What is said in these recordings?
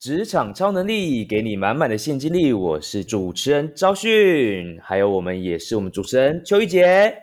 职场超能力，给你满满的现金力。我是主持人昭训，还有我们也是我们主持人邱玉姐。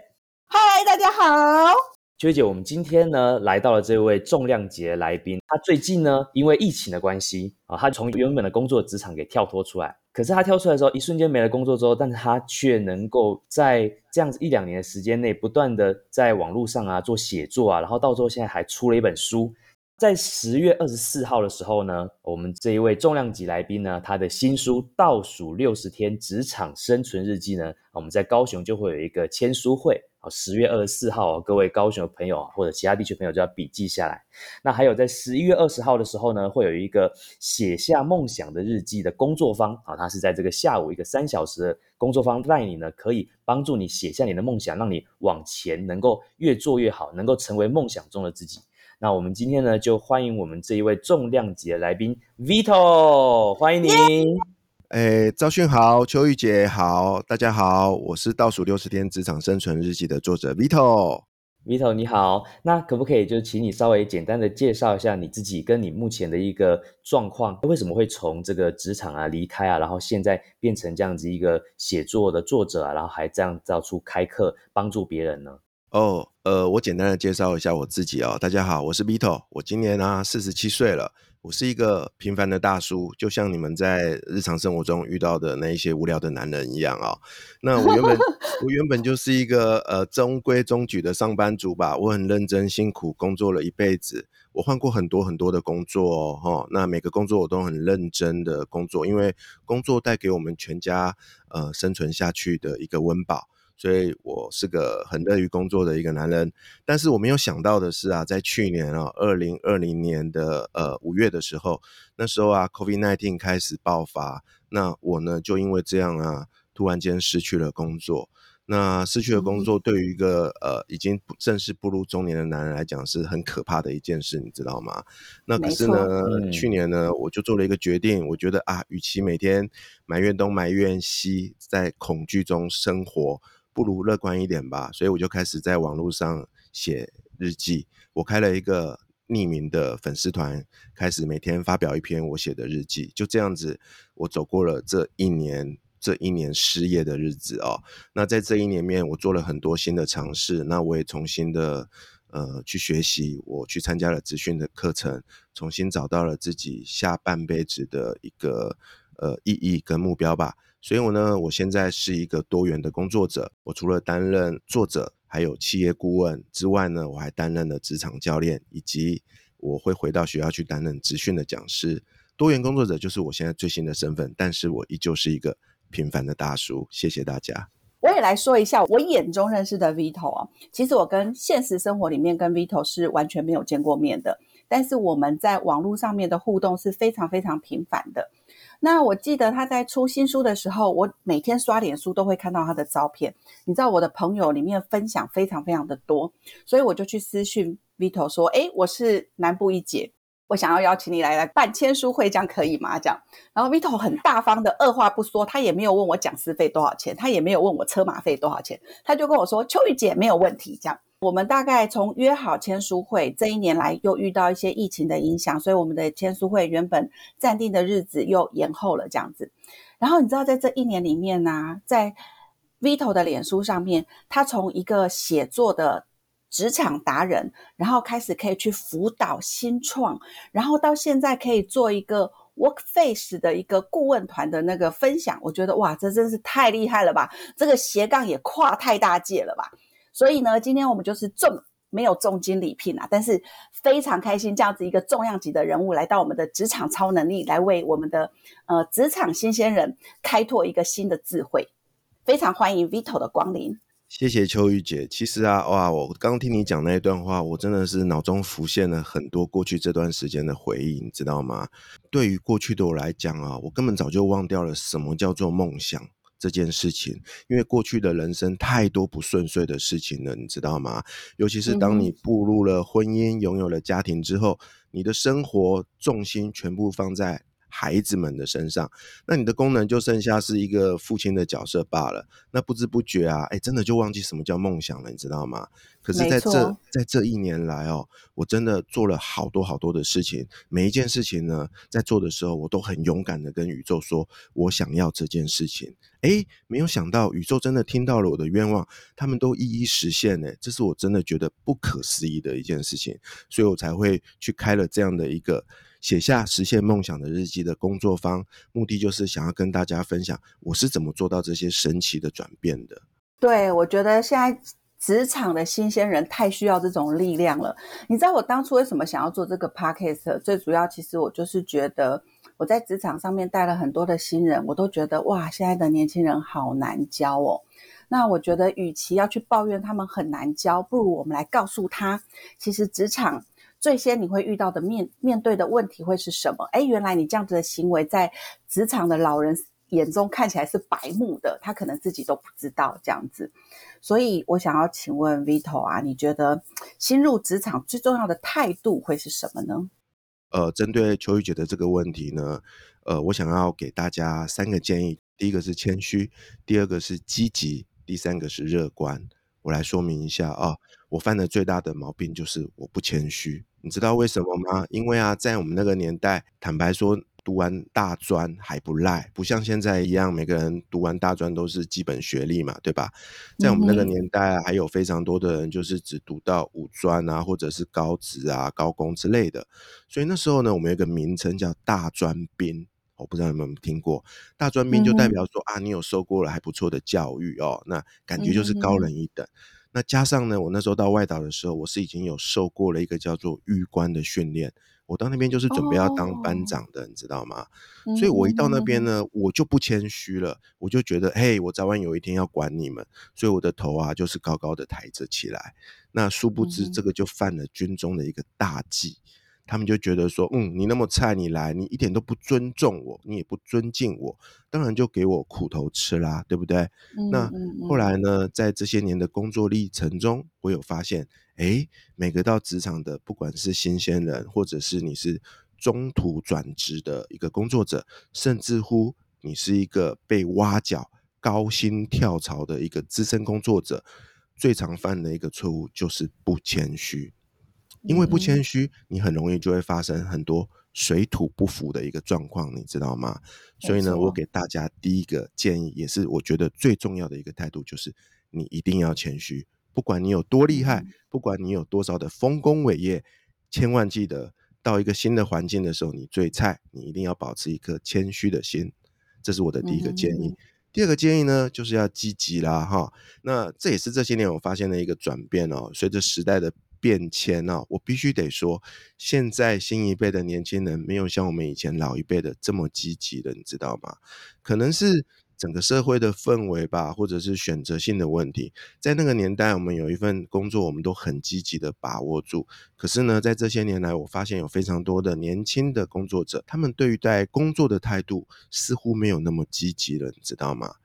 嗨，大家好，邱玉姐，我们今天呢来到了这位重量级的来宾。他最近呢因为疫情的关系啊，他从原本的工作职场给跳脱出来。可是他跳出来的时候，一瞬间没了工作之后，但是他却能够在这样子一两年的时间内，不断的在网络上啊做写作啊，然后到最后现在还出了一本书。在十月二十四号的时候呢，我们这一位重量级来宾呢，他的新书《倒数六十天职场生存日记》呢，我们在高雄就会有一个签书会。好，十月二十四号，各位高雄的朋友或者其他地区朋友就要笔记下来。那还有在十一月二十号的时候呢，会有一个写下梦想的日记的工作坊。啊，它是在这个下午一个三小时的工作坊，带你呢可以帮助你写下你的梦想，让你往前能够越做越好，能够成为梦想中的自己。那我们今天呢，就欢迎我们这一位重量级的来宾 Vito，欢迎您。哎，赵迅好，邱玉姐好，大家好，我是倒数六十天职场生存日记的作者 Vito。Vito 你好，那可不可以就请你稍微简单的介绍一下你自己跟你目前的一个状况？为什么会从这个职场啊离开啊，然后现在变成这样子一个写作的作者啊，然后还这样到处开课帮助别人呢？哦，呃，我简单的介绍一下我自己哦。大家好，我是 Vito，我今年啊四十七岁了。我是一个平凡的大叔，就像你们在日常生活中遇到的那一些无聊的男人一样啊。那我原本 我原本就是一个呃中规中矩的上班族吧。我很认真辛苦工作了一辈子，我换过很多很多的工作哈。那每个工作我都很认真的工作，因为工作带给我们全家呃生存下去的一个温饱。所以我是个很乐于工作的一个男人，但是我没有想到的是啊，在去年啊，二零二零年的呃五月的时候，那时候啊，COVID nineteen 开始爆发，那我呢就因为这样啊，突然间失去了工作。那失去了工作，对于一个呃已经正式步入中年的男人来讲，是很可怕的一件事，你知道吗？那可是呢，去年呢，我就做了一个决定，我觉得啊，与其每天埋怨东埋怨西，在恐惧中生活。不如乐观一点吧，所以我就开始在网络上写日记。我开了一个匿名的粉丝团，开始每天发表一篇我写的日记。就这样子，我走过了这一年，这一年失业的日子哦。那在这一年面，我做了很多新的尝试。那我也重新的呃去学习，我去参加了资讯的课程，重新找到了自己下半辈子的一个呃意义跟目标吧。所以，我呢，我现在是一个多元的工作者。我除了担任作者，还有企业顾问之外呢，我还担任了职场教练，以及我会回到学校去担任职训的讲师。多元工作者就是我现在最新的身份，但是我依旧是一个平凡的大叔。谢谢大家。我也来说一下我眼中认识的 Vito 啊，其实我跟现实生活里面跟 Vito 是完全没有见过面的，但是我们在网络上面的互动是非常非常频繁的。那我记得他在出新书的时候，我每天刷脸书都会看到他的照片。你知道我的朋友里面分享非常非常的多，所以我就去私讯 Vito 说：“诶，我是南部一姐，我想要邀请你来来办签书会，这样可以吗？”这样，然后 Vito 很大方的，二话不说，他也没有问我讲师费多少钱，他也没有问我车马费多少钱，他就跟我说：“秋雨姐没有问题。”这样。我们大概从约好签书会这一年来，又遇到一些疫情的影响，所以我们的签书会原本暂定的日子又延后了这样子。然后你知道，在这一年里面呢，在 Vito 的脸书上面，他从一个写作的职场达人，然后开始可以去辅导新创，然后到现在可以做一个 Workface 的一个顾问团的那个分享。我觉得哇，这真是太厉害了吧！这个斜杠也跨太大界了吧！所以呢，今天我们就是重没有重金礼聘啊，但是非常开心这样子一个重量级的人物来到我们的职场超能力，来为我们的呃职场新鲜人开拓一个新的智慧，非常欢迎 Vito 的光临。谢谢秋雨姐。其实啊，哇，我刚听你讲那一段话，我真的是脑中浮现了很多过去这段时间的回忆，你知道吗？对于过去的我来讲啊，我根本早就忘掉了什么叫做梦想。这件事情，因为过去的人生太多不顺遂的事情了，你知道吗？尤其是当你步入了婚姻、拥有了家庭之后，你的生活重心全部放在。孩子们的身上，那你的功能就剩下是一个父亲的角色罢了。那不知不觉啊，哎，真的就忘记什么叫梦想了，你知道吗？可是在这在这一年来哦，我真的做了好多好多的事情，每一件事情呢，在做的时候，我都很勇敢的跟宇宙说，我想要这件事情。哎，没有想到宇宙真的听到了我的愿望，他们都一一实现呢，这是我真的觉得不可思议的一件事情，所以我才会去开了这样的一个写下实现梦想的日记的工作坊，目的就是想要跟大家分享我是怎么做到这些神奇的转变的。对，我觉得现在职场的新鲜人太需要这种力量了。你知道我当初为什么想要做这个 p o c a s t 最主要其实我就是觉得。我在职场上面带了很多的新人，我都觉得哇，现在的年轻人好难教哦。那我觉得，与其要去抱怨他们很难教，不如我们来告诉他，其实职场最先你会遇到的面面对的问题会是什么？哎，原来你这样子的行为，在职场的老人眼中看起来是白目的，他可能自己都不知道这样子。所以我想要请问 Vito 啊，你觉得新入职场最重要的态度会是什么呢？呃，针对秋雨姐的这个问题呢，呃，我想要给大家三个建议。第一个是谦虚，第二个是积极，第三个是乐观。我来说明一下啊，我犯的最大的毛病就是我不谦虚。你知道为什么吗？因为啊，在我们那个年代，坦白说。读完大专还不赖，不像现在一样，每个人读完大专都是基本学历嘛，对吧？在我们那个年代啊，还有非常多的人就是只读到五专啊，或者是高职啊、高工之类的。所以那时候呢，我们有个名称叫大专兵，我不知道你们有没有听过。大专兵就代表说啊，你有受过了还不错的教育哦，那感觉就是高人一等。那加上呢，我那时候到外岛的时候，我是已经有受过了一个叫做预官的训练。我到那边就是准备要当班长的，你知道吗？所以我一到那边呢，我就不谦虚了，我就觉得，嘿，我早晚有一天要管你们，所以我的头啊就是高高的抬着起来。那殊不知，这个就犯了军中的一个大忌。他们就觉得说，嗯，你那么菜，你来，你一点都不尊重我，你也不尊敬我，当然就给我苦头吃啦，对不对？那后来呢，在这些年的工作历程中，我有发现，哎，每个到职场的，不管是新鲜人，或者是你是中途转职的一个工作者，甚至乎你是一个被挖角、高薪跳槽的一个资深工作者，最常犯的一个错误就是不谦虚。因为不谦虚，你很容易就会发生很多水土不服的一个状况，你知道吗？所以呢，我给大家第一个建议，也是我觉得最重要的一个态度，就是你一定要谦虚。不管你有多厉害，不管你有多少的丰功伟业，千万记得到一个新的环境的时候，你最菜，你一定要保持一颗谦虚的心。这是我的第一个建议。第二个建议呢，就是要积极啦，哈。那这也是这些年我发现的一个转变哦，随着时代的。变迁啊，我必须得说，现在新一辈的年轻人没有像我们以前老一辈的这么积极了，你知道吗？可能是整个社会的氛围吧，或者是选择性的问题。在那个年代，我们有一份工作，我们都很积极的把握住。可是呢，在这些年来，我发现有非常多的年轻的工作者，他们对于在工作的态度似乎没有那么积极了，你知道吗？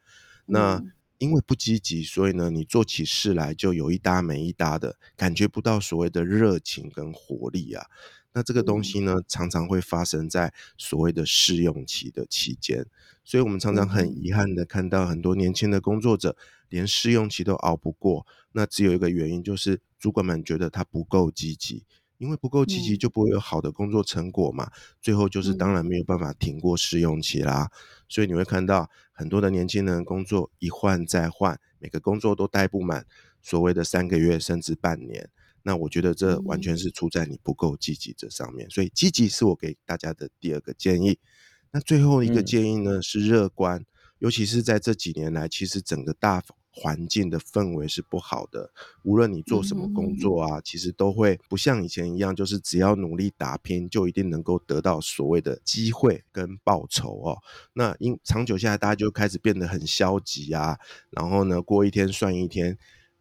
那。因为不积极，所以呢，你做起事来就有一搭没一搭的，感觉不到所谓的热情跟活力啊。那这个东西呢，常常会发生在所谓的试用期的期间，所以我们常常很遗憾的看到很多年轻的工作者连试用期都熬不过。那只有一个原因，就是主管们觉得他不够积极。因为不够积极，就不会有好的工作成果嘛。最后就是当然没有办法挺过试用期啦。所以你会看到很多的年轻人工作一换再换，每个工作都待不满，所谓的三个月甚至半年。那我觉得这完全是出在你不够积极这上面。所以积极是我给大家的第二个建议。那最后一个建议呢是乐观，尤其是在这几年来，其实整个大。环境的氛围是不好的，无论你做什么工作啊，其实都会不像以前一样，就是只要努力打拼，就一定能够得到所谓的机会跟报酬哦。那因长久下来，大家就开始变得很消极啊，然后呢，过一天算一天，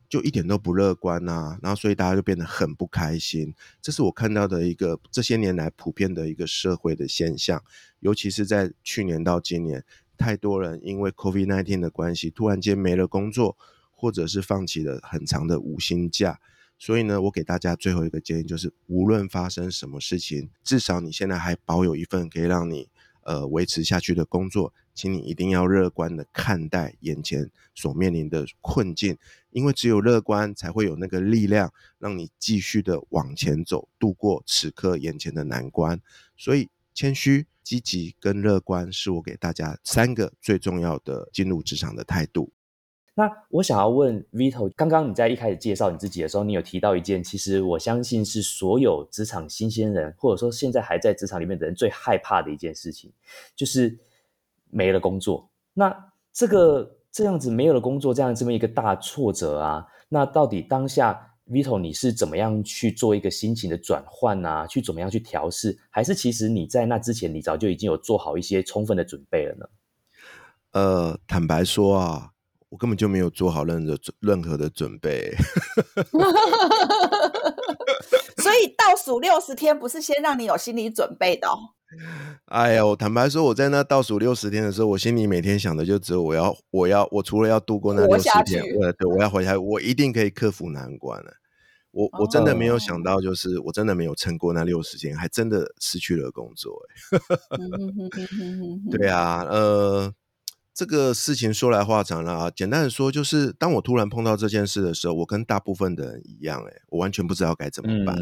就一点都不乐观呐，然后所以大家就变得很不开心。这是我看到的一个这些年来普遍的一个社会的现象，尤其是在去年到今年。太多人因为 COVID-19 的关系，突然间没了工作，或者是放弃了很长的五薪假。所以呢，我给大家最后一个建议就是，无论发生什么事情，至少你现在还保有一份可以让你呃维持下去的工作，请你一定要乐观的看待眼前所面临的困境，因为只有乐观才会有那个力量，让你继续的往前走，度过此刻眼前的难关。所以，谦虚、积极跟乐观是我给大家三个最重要的进入职场的态度。那我想要问 Vito，刚刚你在一开始介绍你自己的时候，你有提到一件，其实我相信是所有职场新鲜人，或者说现在还在职场里面的人最害怕的一件事情，就是没了工作。那这个这样子没有了工作，这样这么一个大挫折啊，那到底当下 Vito 你是怎么样去做一个心情的转换啊？去怎么样去调试？还是其实你在那之前，你早就已经有做好一些充分的准备了呢？呃，坦白说啊。我根本就没有做好任何任何的准备，所以倒数六十天不是先让你有心理准备的哦。哎呀，我坦白说，我在那倒数六十天的时候，我心里每天想的就只有我要，我要，我除了要度过那六十天，呃，对，我要活下来，我一定可以克服难关了。我我真的没有想到，就是我真的没有撑过那六十天，还真的失去了工作。对啊，呃。这个事情说来话长了啊，简单的说，就是当我突然碰到这件事的时候，我跟大部分的人一样，哎，我完全不知道该怎么办。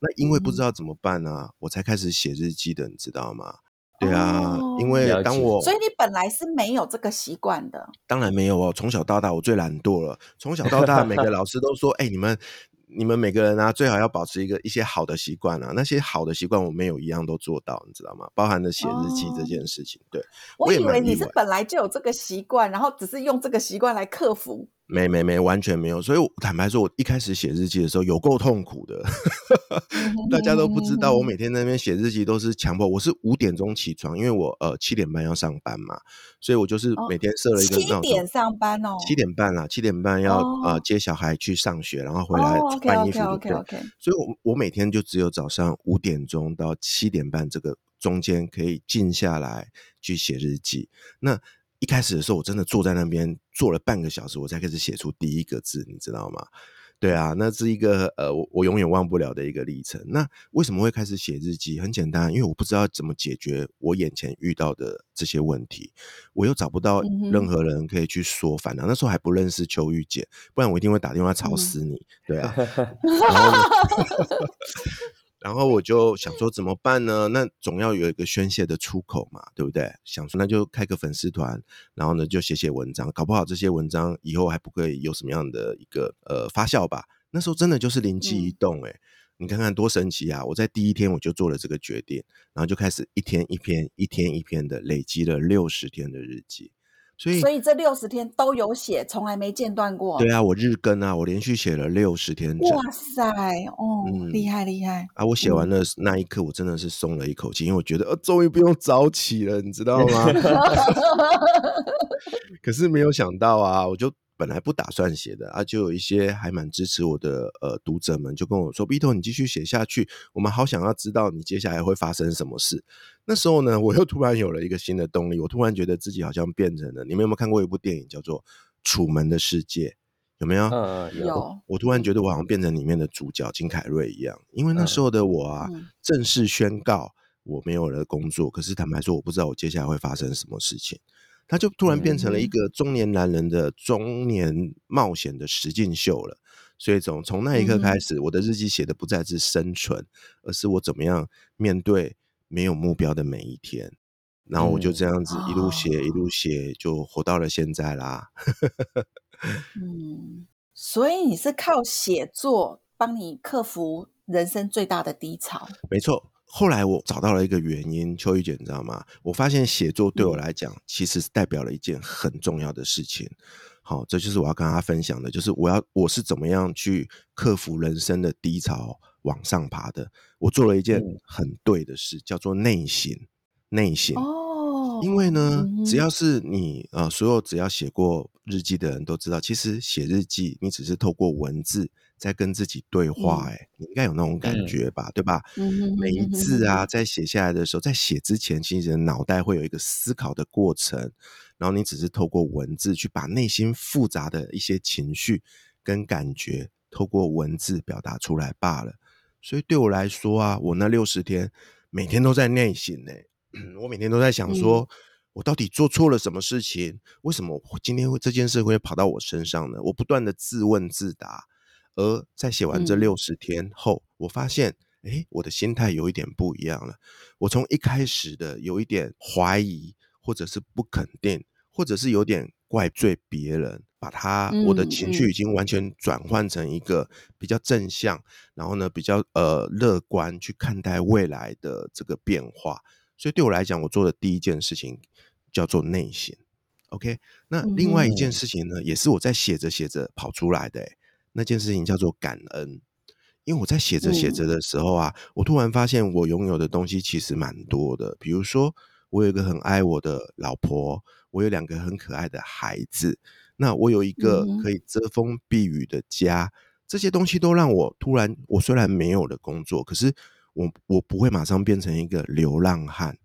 那因为不知道怎么办呢，我才开始写日记的，你知道吗？对啊，因为当我所以你本来是没有这个习惯的，当然没有哦。从小到大我最懒惰了，从小到大每个老师都说，哎，你们。你们每个人啊，最好要保持一个一些好的习惯啊。那些好的习惯，我没有一样都做到，你知道吗？包含了写日记这件事情。对，我以为你是本来就有这个习惯，然后只是用这个习惯来克服。没没没，完全没有。所以坦白说，我一开始写日记的时候有够痛苦的。大家都不知道，我每天在那边写日记都是强迫。我是五点钟起床，因为我呃七点半要上班嘛，所以我就是每天设了一个七点上班哦，七点半啦，七点半要呃接小孩去上学，然后回来换衣服。OK OK OK。所以我我每天就只有早上五点钟到七点半这个中间可以静下来去写日记。那一开始的时候，我真的坐在那边坐了半个小时，我才开始写出第一个字，你知道吗？对啊，那是一个呃，我我永远忘不了的一个历程。那为什么会开始写日记？很简单，因为我不知道怎么解决我眼前遇到的这些问题，我又找不到任何人可以去说烦恼。那时候还不认识邱玉姐，不然我一定会打电话吵死你。对啊。然后 我就想说怎么办呢？那总要有一个宣泄的出口嘛，对不对？想说那就开个粉丝团，然后呢就写写文章，搞不好这些文章以后还不会有什么样的一个呃发酵吧。那时候真的就是灵机一动，哎，你看看多神奇啊！我在第一天我就做了这个决定，然后就开始一天一篇、一天一篇的累积了六十天的日记。所以，所以这六十天都有写，从来没间断过。对啊，我日更啊，我连续写了六十天。哇塞，哦，厉害厉害啊！我写完了那一刻，我真的是松了一口气，因为我觉得，呃，终于不用早起了，你知道吗？可是没有想到啊，我就。本来不打算写的啊，就有一些还蛮支持我的呃读者们就跟我说：“Bito，你继续写下去，我们好想要知道你接下来会发生什么事。”那时候呢，我又突然有了一个新的动力，我突然觉得自己好像变成了。你们有没有看过一部电影叫做《楚门的世界》？有没有？嗯，有。我突然觉得我好像变成里面的主角金凯瑞一样，因为那时候的我啊，正式宣告我没有了工作。可是坦白说，我不知道我接下来会发生什么事情。他就突然变成了一个中年男人的中年冒险的实境秀了，所以从从那一刻开始，我的日记写的不再是生存，而是我怎么样面对没有目标的每一天。然后我就这样子一路写一路写，就活到了现在啦。嗯，所以你是靠写作帮你克服人生最大的低潮？没错。后来我找到了一个原因，秋雨姐，你知道吗？我发现写作对我来讲，其实是代表了一件很重要的事情。好，这就是我要跟大家分享的，就是我要我是怎么样去克服人生的低潮往上爬的。我做了一件很对的事，叫做内省。内省哦，因为呢，只要是你呃，所有只要写过日记的人都知道，其实写日记你只是透过文字。在跟自己对话，哎，你应该有那种感觉吧，对吧？每一字啊，在写下来的时候，在写之前，其实脑袋会有一个思考的过程，然后你只是透过文字去把内心复杂的一些情绪跟感觉，透过文字表达出来罢了。所以对我来说啊，我那六十天每天都在内省呢，我每天都在想说，我到底做错了什么事情？为什么今天会这件事会跑到我身上呢？我不断的自问自答。而在写完这六十天后，我发现，哎，我的心态有一点不一样了。我从一开始的有一点怀疑，或者是不肯定，或者是有点怪罪别人，把他我的情绪已经完全转换成一个比较正向，然后呢，比较呃乐观去看待未来的这个变化。所以对我来讲，我做的第一件事情叫做内省。OK，那另外一件事情呢，也是我在写着写着跑出来的。那件事情叫做感恩，因为我在写着写着的时候啊，我突然发现我拥有的东西其实蛮多的。比如说，我有一个很爱我的老婆，我有两个很可爱的孩子，那我有一个可以遮风避雨的家，这些东西都让我突然，我虽然没有了工作，可是我我不会马上变成一个流浪汉，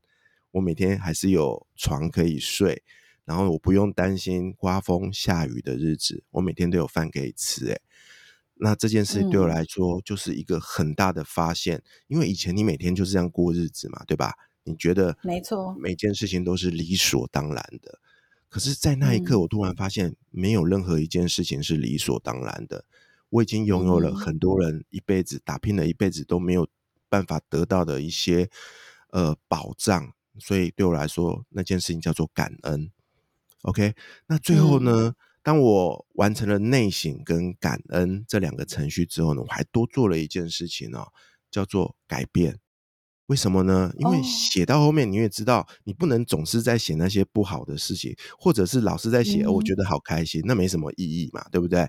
我每天还是有床可以睡。然后我不用担心刮风下雨的日子，我每天都有饭可以吃。诶，那这件事对我来说就是一个很大的发现，因为以前你每天就是这样过日子嘛，对吧？你觉得没错，每件事情都是理所当然的。可是，在那一刻，我突然发现，没有任何一件事情是理所当然的。我已经拥有了很多人一辈子打拼了一辈子都没有办法得到的一些呃保障，所以对我来说，那件事情叫做感恩。OK，那最后呢？当我完成了内省跟感恩这两个程序之后呢，我还多做了一件事情哦，叫做改变。为什么呢？因为写到后面，你也知道，你不能总是在写那些不好的事情，或者是老是在写，我觉得好开心，那没什么意义嘛，对不对？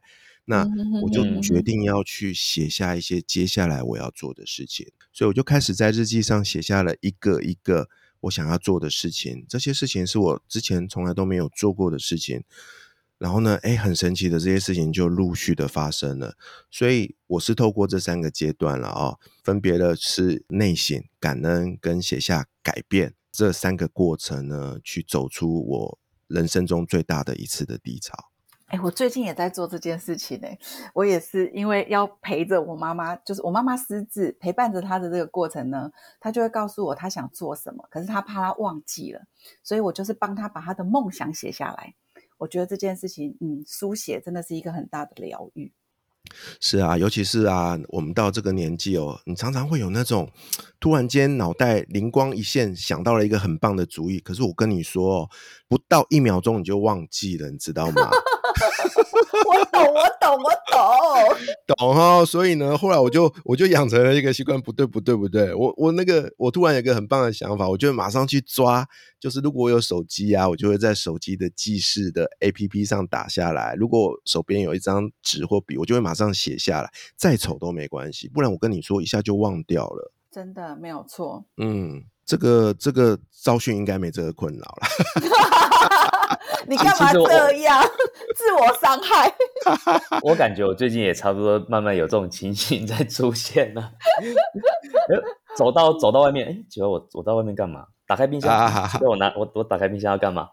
那我就决定要去写下一些接下来我要做的事情，所以我就开始在日记上写下了一个一个。我想要做的事情，这些事情是我之前从来都没有做过的事情。然后呢，哎，很神奇的，这些事情就陆续的发生了。所以我是透过这三个阶段了啊，分别的是内省、感恩跟写下改变这三个过程呢，去走出我人生中最大的一次的低潮。哎，我最近也在做这件事情呢。我也是因为要陪着我妈妈，就是我妈妈失智，陪伴着她的这个过程呢，她就会告诉我她想做什么，可是她怕她忘记了，所以我就是帮她把她的梦想写下来。我觉得这件事情，嗯，书写真的是一个很大的疗愈。是啊，尤其是啊，我们到这个年纪哦，你常常会有那种突然间脑袋灵光一现，想到了一个很棒的主意，可是我跟你说，不到一秒钟你就忘记了，你知道吗？我懂，我懂，我懂，懂哈。所以呢，后来我就我就养成了一个习惯，不对，不对，不对。我我那个，我突然有一个很棒的想法，我就马上去抓。就是如果我有手机啊，我就会在手机的记事的 A P P 上打下来。如果手边有一张纸或笔，我就会马上写下来，再丑都没关系。不然我跟你说，一下就忘掉了。真的没有错。嗯，这个这个招训应该没这个困扰了。你干嘛这样自我伤害？我感觉我最近也差不多慢慢有这种情形在出现了。走到走到外面，哎，觉得我我到外面干嘛？打开冰箱，我拿我我打开冰箱要干嘛？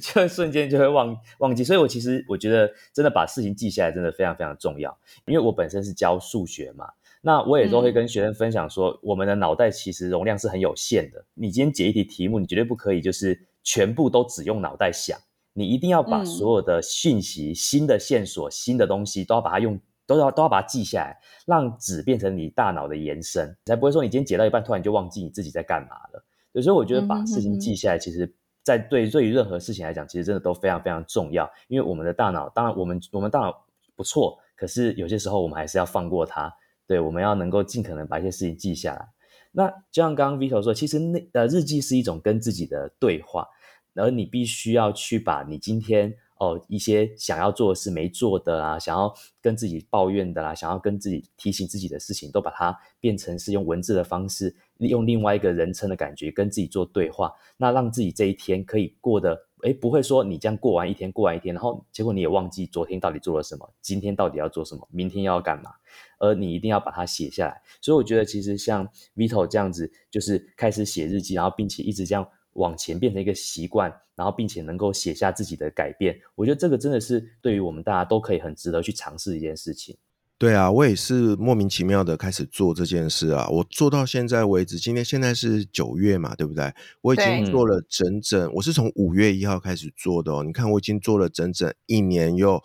就瞬间就会忘忘记。所以我其实我觉得真的把事情记下来真的非常非常重要。因为我本身是教数学嘛，那我也都会跟学生分享说，我们的脑袋其实容量是很有限的。你今天解一题题目，你绝对不可以就是全部都只用脑袋想。你一定要把所有的讯息、新的线索、新的东西都要把它用，都要都要把它记下来，让纸变成你大脑的延伸，才不会说你今天解到一半，突然就忘记你自己在干嘛了。所以我觉得把事情记下来，其实，在对对于任何事情来讲，其实真的都非常非常重要。因为我们的大脑，当然我们我们大脑不错，可是有些时候我们还是要放过它。对，我们要能够尽可能把一些事情记下来。那就像刚刚 Vito 说，其实那呃日记是一种跟自己的对话。而你必须要去把你今天哦一些想要做的事没做的啊，想要跟自己抱怨的啦，想要跟自己提醒自己的事情，都把它变成是用文字的方式，用另外一个人称的感觉跟自己做对话，那让自己这一天可以过得哎不会说你这样过完一天过完一天，然后结果你也忘记昨天到底做了什么，今天到底要做什么，明天要干嘛，而你一定要把它写下来。所以我觉得其实像 Vito 这样子，就是开始写日记，然后并且一直这样。往前变成一个习惯，然后并且能够写下自己的改变，我觉得这个真的是对于我们大家都可以很值得去尝试一件事情。对啊，我也是莫名其妙的开始做这件事啊。我做到现在为止，今天现在是九月嘛，对不对？我已经做了整整，我是从五月一号开始做的哦。你看，我已经做了整整一年又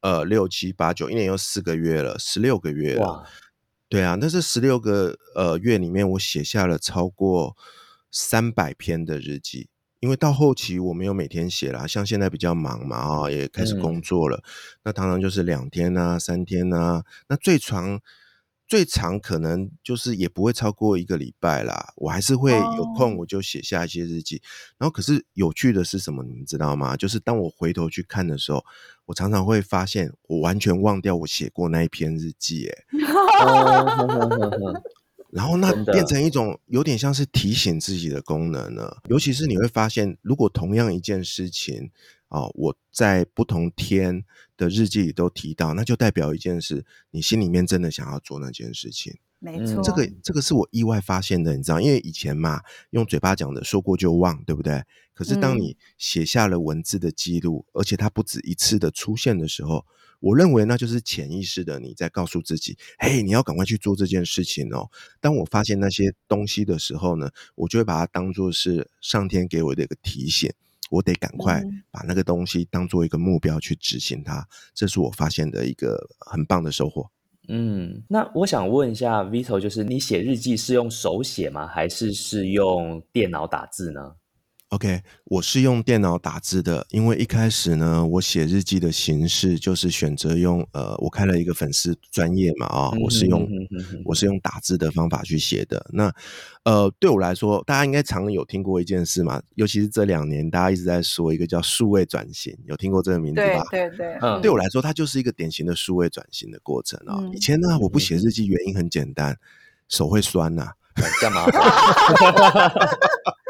呃六七八九，一年又四个月了，十六个月了。对啊，那这十六个呃月里面，我写下了超过三百篇的日记。因为到后期我没有每天写啦，像现在比较忙嘛，啊，也开始工作了，那常常就是两天啊、三天啊，那最长最长可能就是也不会超过一个礼拜啦。我还是会有空我就写下一些日记，然后可是有趣的是什么，你们知道吗？就是当我回头去看的时候，我常常会发现我完全忘掉我写过那一篇日记，哎。然后那变成一种有点像是提醒自己的功能了，尤其是你会发现，如果同样一件事情啊，我在不同天的日记里都提到，那就代表一件事，你心里面真的想要做那件事情。没错，这个这个是我意外发现的，你知道，因为以前嘛，用嘴巴讲的说过就忘，对不对？可是当你写下了文字的记录，而且它不止一次的出现的时候。我认为那就是潜意识的你在告诉自己，嘿，你要赶快去做这件事情哦。当我发现那些东西的时候呢，我就会把它当做是上天给我的一个提醒，我得赶快把那个东西当做一个目标去执行它。这是我发现的一个很棒的收获。嗯，那我想问一下 Vito，就是你写日记是用手写吗，还是是用电脑打字呢？？OK，我是用电脑打字的，因为一开始呢，我写日记的形式就是选择用呃，我开了一个粉丝专业嘛啊，我是用我是用打字的方法去写的。那呃，对我来说，大家应该常有听过一件事嘛，尤其是这两年，大家一直在说一个叫数位转型，有听过这个名字吧？对对，对我来说，它就是一个典型的数位转型的过程啊。以前呢，我不写日记，原因很简单，手会酸呐，干嘛？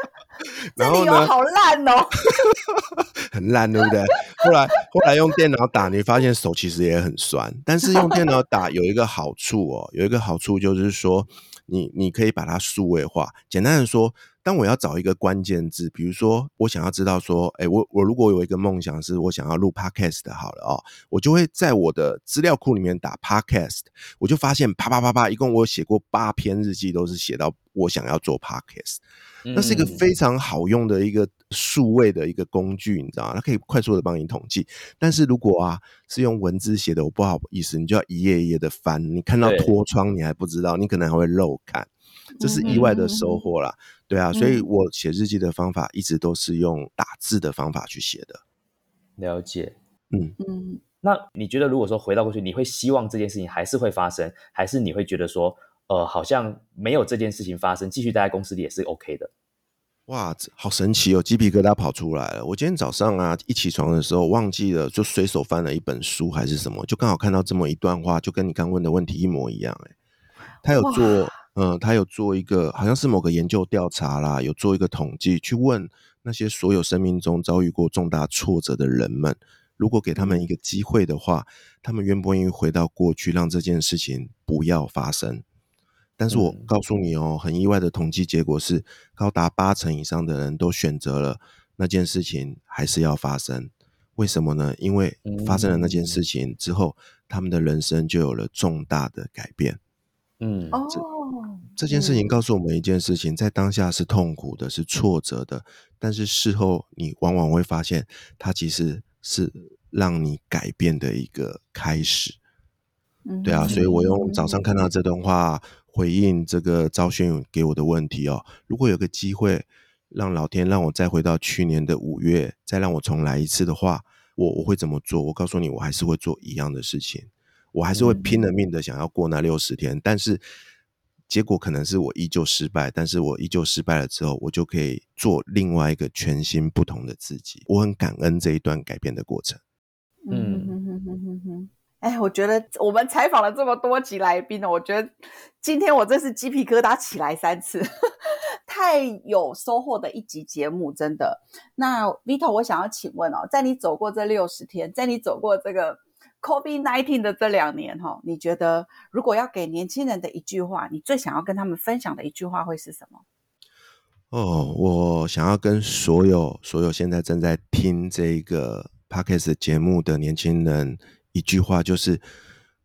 这理由好烂哦，很烂，对不对？后来后来用电脑打，你发现手其实也很酸。但是用电脑打有一个好处哦，有一个好处就是说，你你可以把它数位化。简单的说。当我要找一个关键字，比如说我想要知道说，哎，我我如果有一个梦想是我想要录 podcast 好了哦，我就会在我的资料库里面打 podcast，我就发现啪啪啪啪，一共我写过八篇日记，都是写到我想要做 podcast，那是一个非常好用的一个数位的一个工具，你知道吗？它可以快速的帮你统计。但是如果啊是用文字写的，我不好意思，你就要一页一页的翻，你看到脱窗你还不知道，你可能还会漏看。这是意外的收获啦，对啊，所以我写日记的方法一直都是用打字的方法去写的。了解，嗯嗯。那你觉得，如果说回到过去，你会希望这件事情还是会发生，还是你会觉得说，呃，好像没有这件事情发生，继续待在公司里也是 OK 的？哇，好神奇哦，鸡皮疙瘩跑出来了。我今天早上啊，一起床的时候忘记了，就随手翻了一本书还是什么，就刚好看到这么一段话，就跟你刚问的问题一模一样。哎，他有做。嗯，他有做一个，好像是某个研究调查啦，有做一个统计，去问那些所有生命中遭遇过重大挫折的人们，如果给他们一个机会的话，他们愿不愿意回到过去，让这件事情不要发生？但是我告诉你哦，很意外的统计结果是，高达八成以上的人都选择了那件事情还是要发生。为什么呢？因为发生了那件事情之后，他们的人生就有了重大的改变。嗯，哦。这件事情告诉我们一件事情，在当下是痛苦的，是挫折的，但是事后你往往会发现，它其实是让你改变的一个开始。对啊，所以我用早上看到这段话回应这个赵轩给我的问题哦。如果有个机会让老天让我再回到去年的五月，再让我重来一次的话，我我会怎么做？我告诉你，我还是会做一样的事情，我还是会拼了命的想要过那六十天，但是。结果可能是我依旧失败，但是我依旧失败了之后，我就可以做另外一个全新不同的自己。我很感恩这一段改变的过程。嗯哼哼哼哼哼，哎，我觉得我们采访了这么多集来宾呢，我觉得今天我真是鸡皮疙瘩起来三次，太有收获的一集节目，真的。那 Vito，我想要请问哦，在你走过这六十天，在你走过这个。COVID nineteen 的这两年，哈，你觉得如果要给年轻人的一句话，你最想要跟他们分享的一句话会是什么？哦，我想要跟所有所有现在正在听这个 podcast 节目的年轻人一句话，就是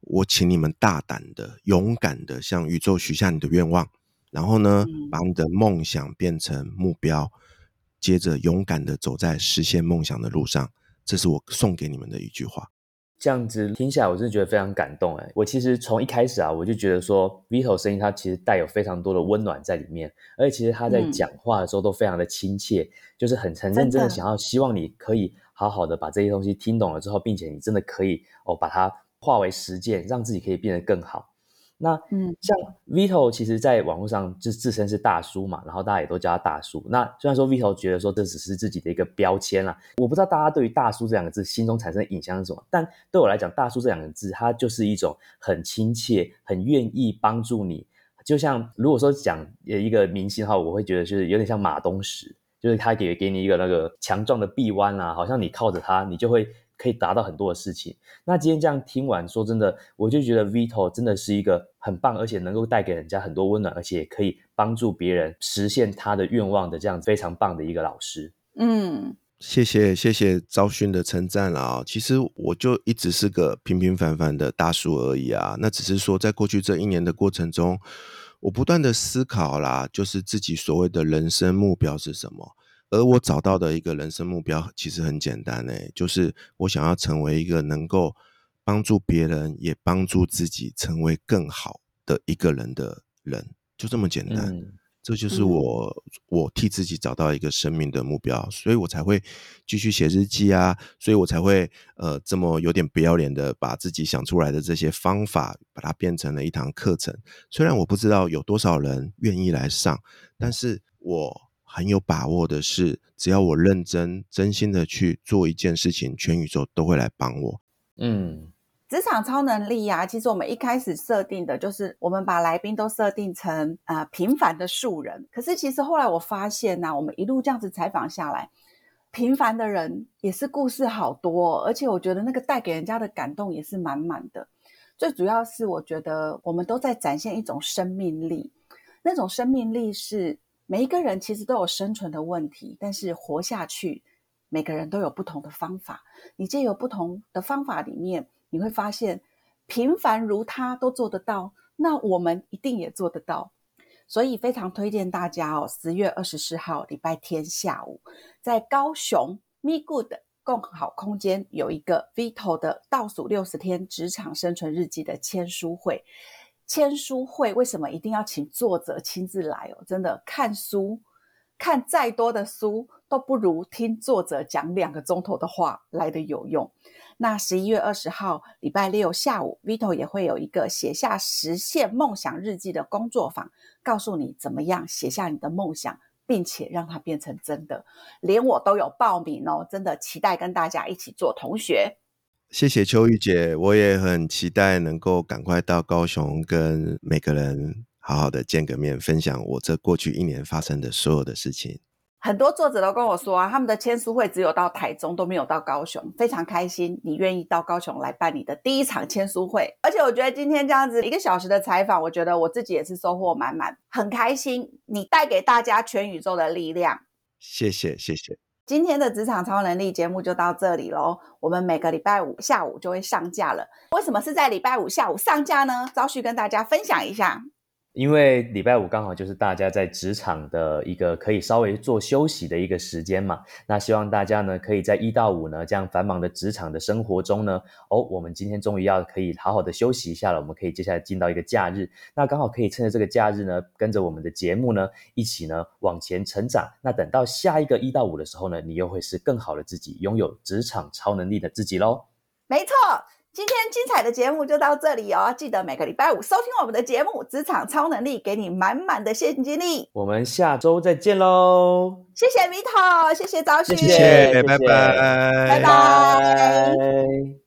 我请你们大胆的、勇敢的向宇宙许下你的愿望，然后呢，把你的梦想变成目标，接着勇敢的走在实现梦想的路上。这是我送给你们的一句话。这样子听下来，我真的觉得非常感动哎！我其实从一开始啊，我就觉得说，Vito 声音它其实带有非常多的温暖在里面，而且其实他在讲话的时候都非常的亲切，就是很很认真的想要希望你可以好好的把这些东西听懂了之后，并且你真的可以哦把它化为实践，让自己可以变得更好。那嗯，像 Vito 其实在网络上就自称是大叔嘛，然后大家也都叫他大叔。那虽然说 Vito 觉得说这只是自己的一个标签啦，我不知道大家对于大叔这两个字心中产生的印象是什么。但对我来讲，大叔这两个字，它就是一种很亲切、很愿意帮助你。就像如果说讲一个明星的话，我会觉得就是有点像马东石，就是他给给你一个那个强壮的臂弯啊，好像你靠着他，你就会。可以达到很多的事情。那今天这样听完，说真的，我就觉得 Vito 真的是一个很棒，而且能够带给人家很多温暖，而且可以帮助别人实现他的愿望的这样非常棒的一个老师。嗯，谢谢谢谢昭勋的称赞啦啊。其实我就一直是个平平凡凡的大叔而已啊。那只是说，在过去这一年的过程中，我不断的思考啦，就是自己所谓的人生目标是什么。而我找到的一个人生目标其实很简单诶，就是我想要成为一个能够帮助别人也帮助自己成为更好的一个人的人，就这么简单。这就是我我替自己找到一个生命的目标，所以我才会继续写日记啊，所以我才会呃这么有点不要脸的把自己想出来的这些方法，把它变成了一堂课程。虽然我不知道有多少人愿意来上，但是我。很有把握的是，只要我认真、真心的去做一件事情，全宇宙都会来帮我。嗯，职场超能力呀，其实我们一开始设定的就是，我们把来宾都设定成啊平凡的素人。可是其实后来我发现呢，我们一路这样子采访下来，平凡的人也是故事好多，而且我觉得那个带给人家的感动也是满满的。最主要是我觉得我们都在展现一种生命力，那种生命力是。每一个人其实都有生存的问题，但是活下去，每个人都有不同的方法。你借由不同的方法里面，你会发现，平凡如他都做得到，那我们一定也做得到。所以非常推荐大家哦，十月二十四号礼拜天下午，在高雄 Me Good 共好空间有一个 Vito 的倒数六十天职场生存日记的签书会。签书会为什么一定要请作者亲自来哦？真的看书看再多的书都不如听作者讲两个钟头的话来的有用。那十一月二十号礼拜六下午，Vito 也会有一个写下实现梦想日记的工作坊，告诉你怎么样写下你的梦想，并且让它变成真的。连我都有报名哦，真的期待跟大家一起做同学。谢谢秋玉姐，我也很期待能够赶快到高雄，跟每个人好好的见个面，分享我这过去一年发生的所有的事情。很多作者都跟我说啊，他们的签书会只有到台中，都没有到高雄，非常开心你愿意到高雄来办你的第一场签书会。而且我觉得今天这样子一个小时的采访，我觉得我自己也是收获满满，很开心。你带给大家全宇宙的力量，谢谢谢谢。今天的职场超能力节目就到这里喽。我们每个礼拜五下午就会上架了。为什么是在礼拜五下午上架呢？招旭跟大家分享一下。因为礼拜五刚好就是大家在职场的一个可以稍微做休息的一个时间嘛，那希望大家呢可以在一到五呢这样繁忙的职场的生活中呢，哦，我们今天终于要可以好好的休息一下了，我们可以接下来进到一个假日，那刚好可以趁着这个假日呢，跟着我们的节目呢一起呢往前成长，那等到下一个一到五的时候呢，你又会是更好的自己，拥有职场超能力的自己喽。没错。今天精彩的节目就到这里哦！记得每个礼拜五收听我们的节目《职场超能力》，给你满满的现金力。我们下周再见喽！谢谢米桃谢谢朝旭，谢谢，拜拜，拜拜。